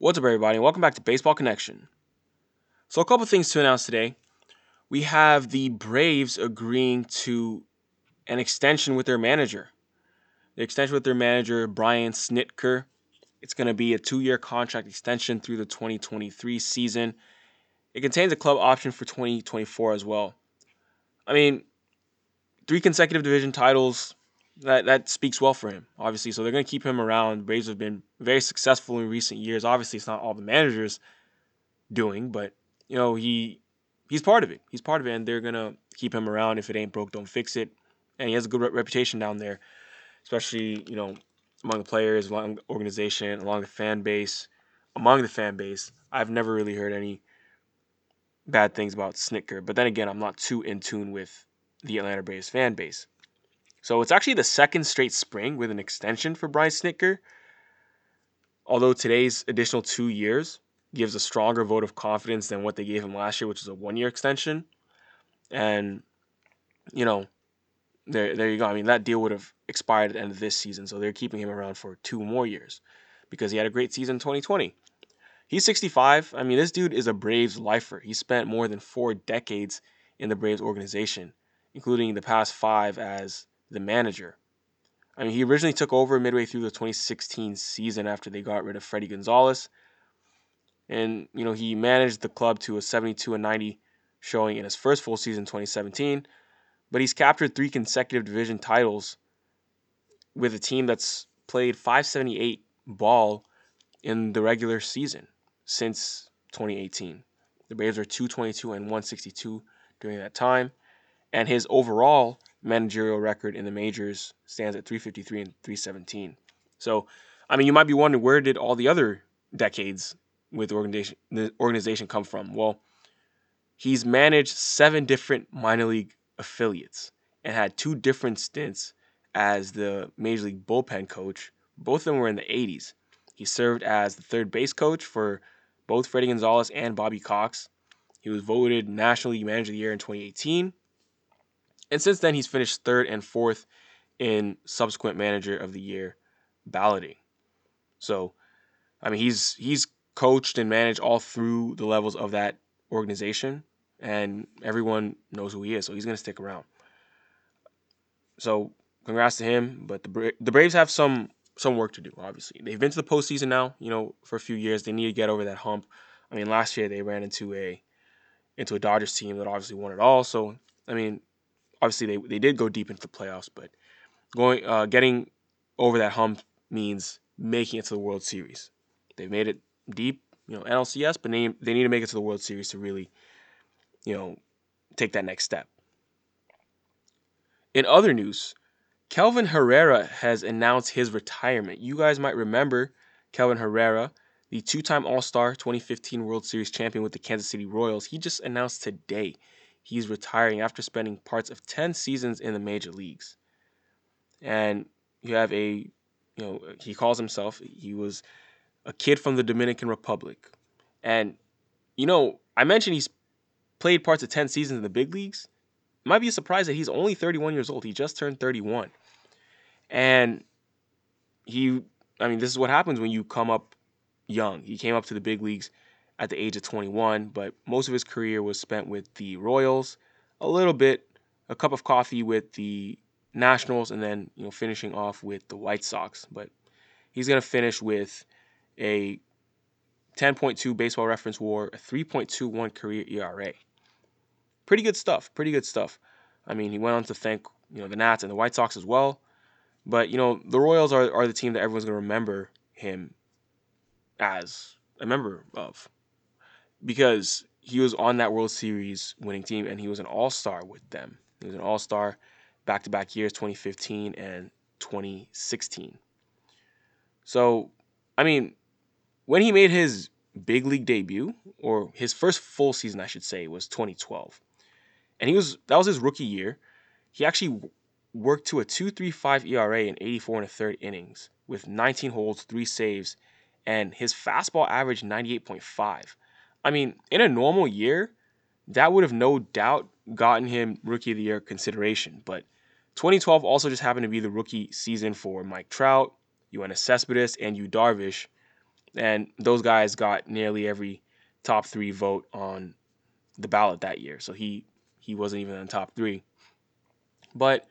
What's up, everybody, welcome back to Baseball Connection. So, a couple things to announce today. We have the Braves agreeing to an extension with their manager. The extension with their manager, Brian Snitker. It's going to be a two year contract extension through the 2023 season. It contains a club option for 2024 as well. I mean, three consecutive division titles, that that speaks well for him, obviously. So they're going to keep him around. Braves have been very successful in recent years. Obviously, it's not all the managers doing, but you know he he's part of it. He's part of it, and they're gonna keep him around. If it ain't broke, don't fix it. And he has a good re- reputation down there, especially you know among the players, along the organization, along the fan base, among the fan base. I've never really heard any bad things about Snitker. But then again, I'm not too in tune with the Atlanta Braves fan base. So it's actually the second straight spring with an extension for Brian Snitker. Although today's additional two years gives a stronger vote of confidence than what they gave him last year, which was a one year extension. And, you know, there, there you go. I mean, that deal would have expired at the end of this season. So they're keeping him around for two more years because he had a great season in 2020. He's 65. I mean, this dude is a Braves lifer. He spent more than four decades in the Braves organization, including the past five as the manager. I mean, he originally took over midway through the 2016 season after they got rid of Fredi Gonzalez. And, you know, he managed the club to a 72 and 90 showing in his first full season 2017. But he's captured three consecutive division titles with a team that's played 578 ball in the regular season since 2018. The Braves are 222 and 162 during that time. And his overall managerial record in the majors stands at 353 and 317. So, I mean, you might be wondering where did all the other decades with the organization the organization come from? Well, he's managed seven different minor league affiliates and had two different stints as the major league bullpen coach. Both of them were in the 80s. He served as the third base coach for both Fredi Gonzalez and Bobby Cox. He was voted National League Manager of the Year in 2018 and since then, he's finished third and fourth in subsequent manager of the year balloting. So, I mean, he's he's coached and managed all through the levels of that organization, and everyone knows who he is. So he's going to stick around. So, congrats to him. But the Bra- the Braves have some some work to do. Obviously, they've been to the postseason now. You know, for a few years, they need to get over that hump. I mean, last year they ran into a into a Dodgers team that obviously won it all. So, I mean, obviously they, they did go deep into the playoffs, but going uh, getting over that hump means making it to the World Series. They've made it deep, you know, NLCS, but they, they need to make it to the World Series to really, you know, take that next step. In other news, Kelvin Herrera has announced his retirement. You guys might remember Kelvin Herrera, the two time All Star 2015 World Series champion with the Kansas City Royals. He just announced today he's retiring after spending parts of 10 seasons in the major leagues. And you have a, you know, he calls himself, he was a kid from the Dominican Republic. And, you know, I mentioned he's played parts of 10 seasons in the big leagues. It might be a surprise that he's only 31 years old. He just turned 31. And he, I mean, this is what happens when you come up young. He came up to the big leagues at the age of 21, but most of his career was spent with the Royals, a little bit, a cup of coffee with the Nationals, and then you know finishing off with the White Sox. But he's gonna finish with a 10.2 baseball reference WAR, a 3.21 career ERA. Pretty good stuff. Pretty good stuff. I mean, he went on to thank you know the Nats and the White Sox as well. But you know the Royals are, are the team that everyone's gonna remember him as a member of because he was on that World Series winning team and he was an all star with them. He was an all star back to back years, 2015 and 2016. So, I mean, when he made his big league debut, or his first full season, I should say, was 2012. And he was that was his rookie year. He actually worked to a 2.35 ERA in 84 and a third innings with 19 holds, three saves, and his fastball averaged 98.5. I mean, in a normal year, that would have no doubt gotten him rookie of the year consideration. But 2012 also just happened to be the rookie season for Mike Trout, Yoenis Cespedes, and Yu Darvish. And those guys got nearly every top three vote on the ballot that year. So he he wasn't even in the top three. But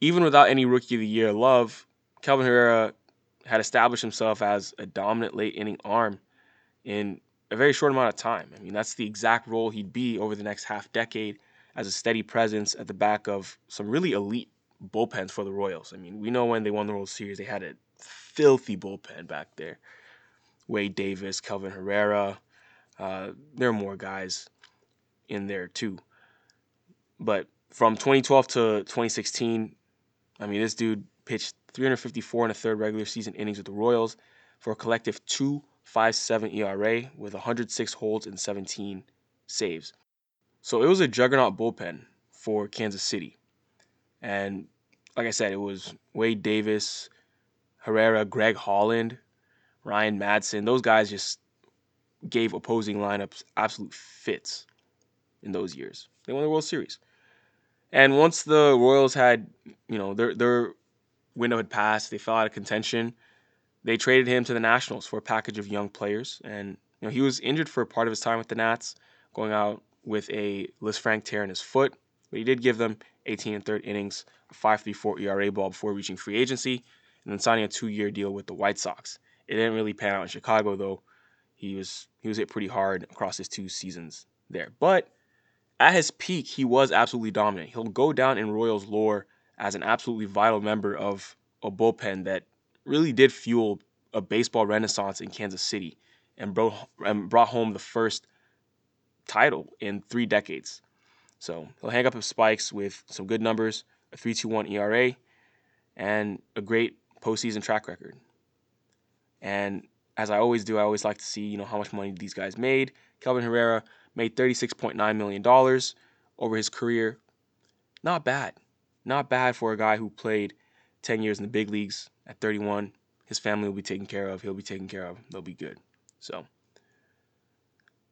even without any rookie of the year love, Kelvin Herrera had established himself as a dominant late inning arm in a very short amount of time. I mean, that's the exact role he'd be over the next half decade as a steady presence at the back of some really elite bullpens for the Royals. I mean, we know when they won the World Series, they had a filthy bullpen back there. Wade Davis, Kelvin Herrera. Uh, there are more guys in there too. But from 2012 to 2016, I mean, this dude pitched 354 and a third regular season innings with the Royals for a collective 2.57 ERA with 106 holds and 17 saves. So it was a juggernaut bullpen for Kansas City. And like I said, it was Wade Davis, Herrera, Greg Holland, Ryan Madson. Those guys just gave opposing lineups absolute fits in those years. They won the World Series. And once the Royals had, you know, their their window had passed, they fell out of contention. They traded him to the Nationals for a package of young players, and you know he was injured for part of his time with the Nats, going out with a Lisfranc tear in his foot. But he did give them 18 and third innings, a 5.34 ERA ball before reaching free agency, and then signing a two-year deal with the White Sox. It didn't really pan out in Chicago though. He was he was hit pretty hard across his two seasons there. But at his peak, he was absolutely dominant. He'll go down in Royals lore as an absolutely vital member of a bullpen that really did fuel a baseball renaissance in Kansas City and brought, and brought home the first title in three decades. So he'll hang up his spikes with some good numbers, a 3.21 ERA, and a great postseason track record. And as I always do, I always like to see, you know, how much money these guys made. Kelvin Herrera made $36.9 million over his career. Not bad. Not bad for a guy who played 10 years in the big leagues at 31. His family will be taken care of. He'll be taken care of. They'll be good. So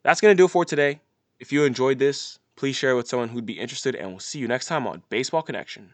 that's going to do it for today. If you enjoyed this, please share it with someone who'd be interested, and we'll see you next time on Baseball Connection.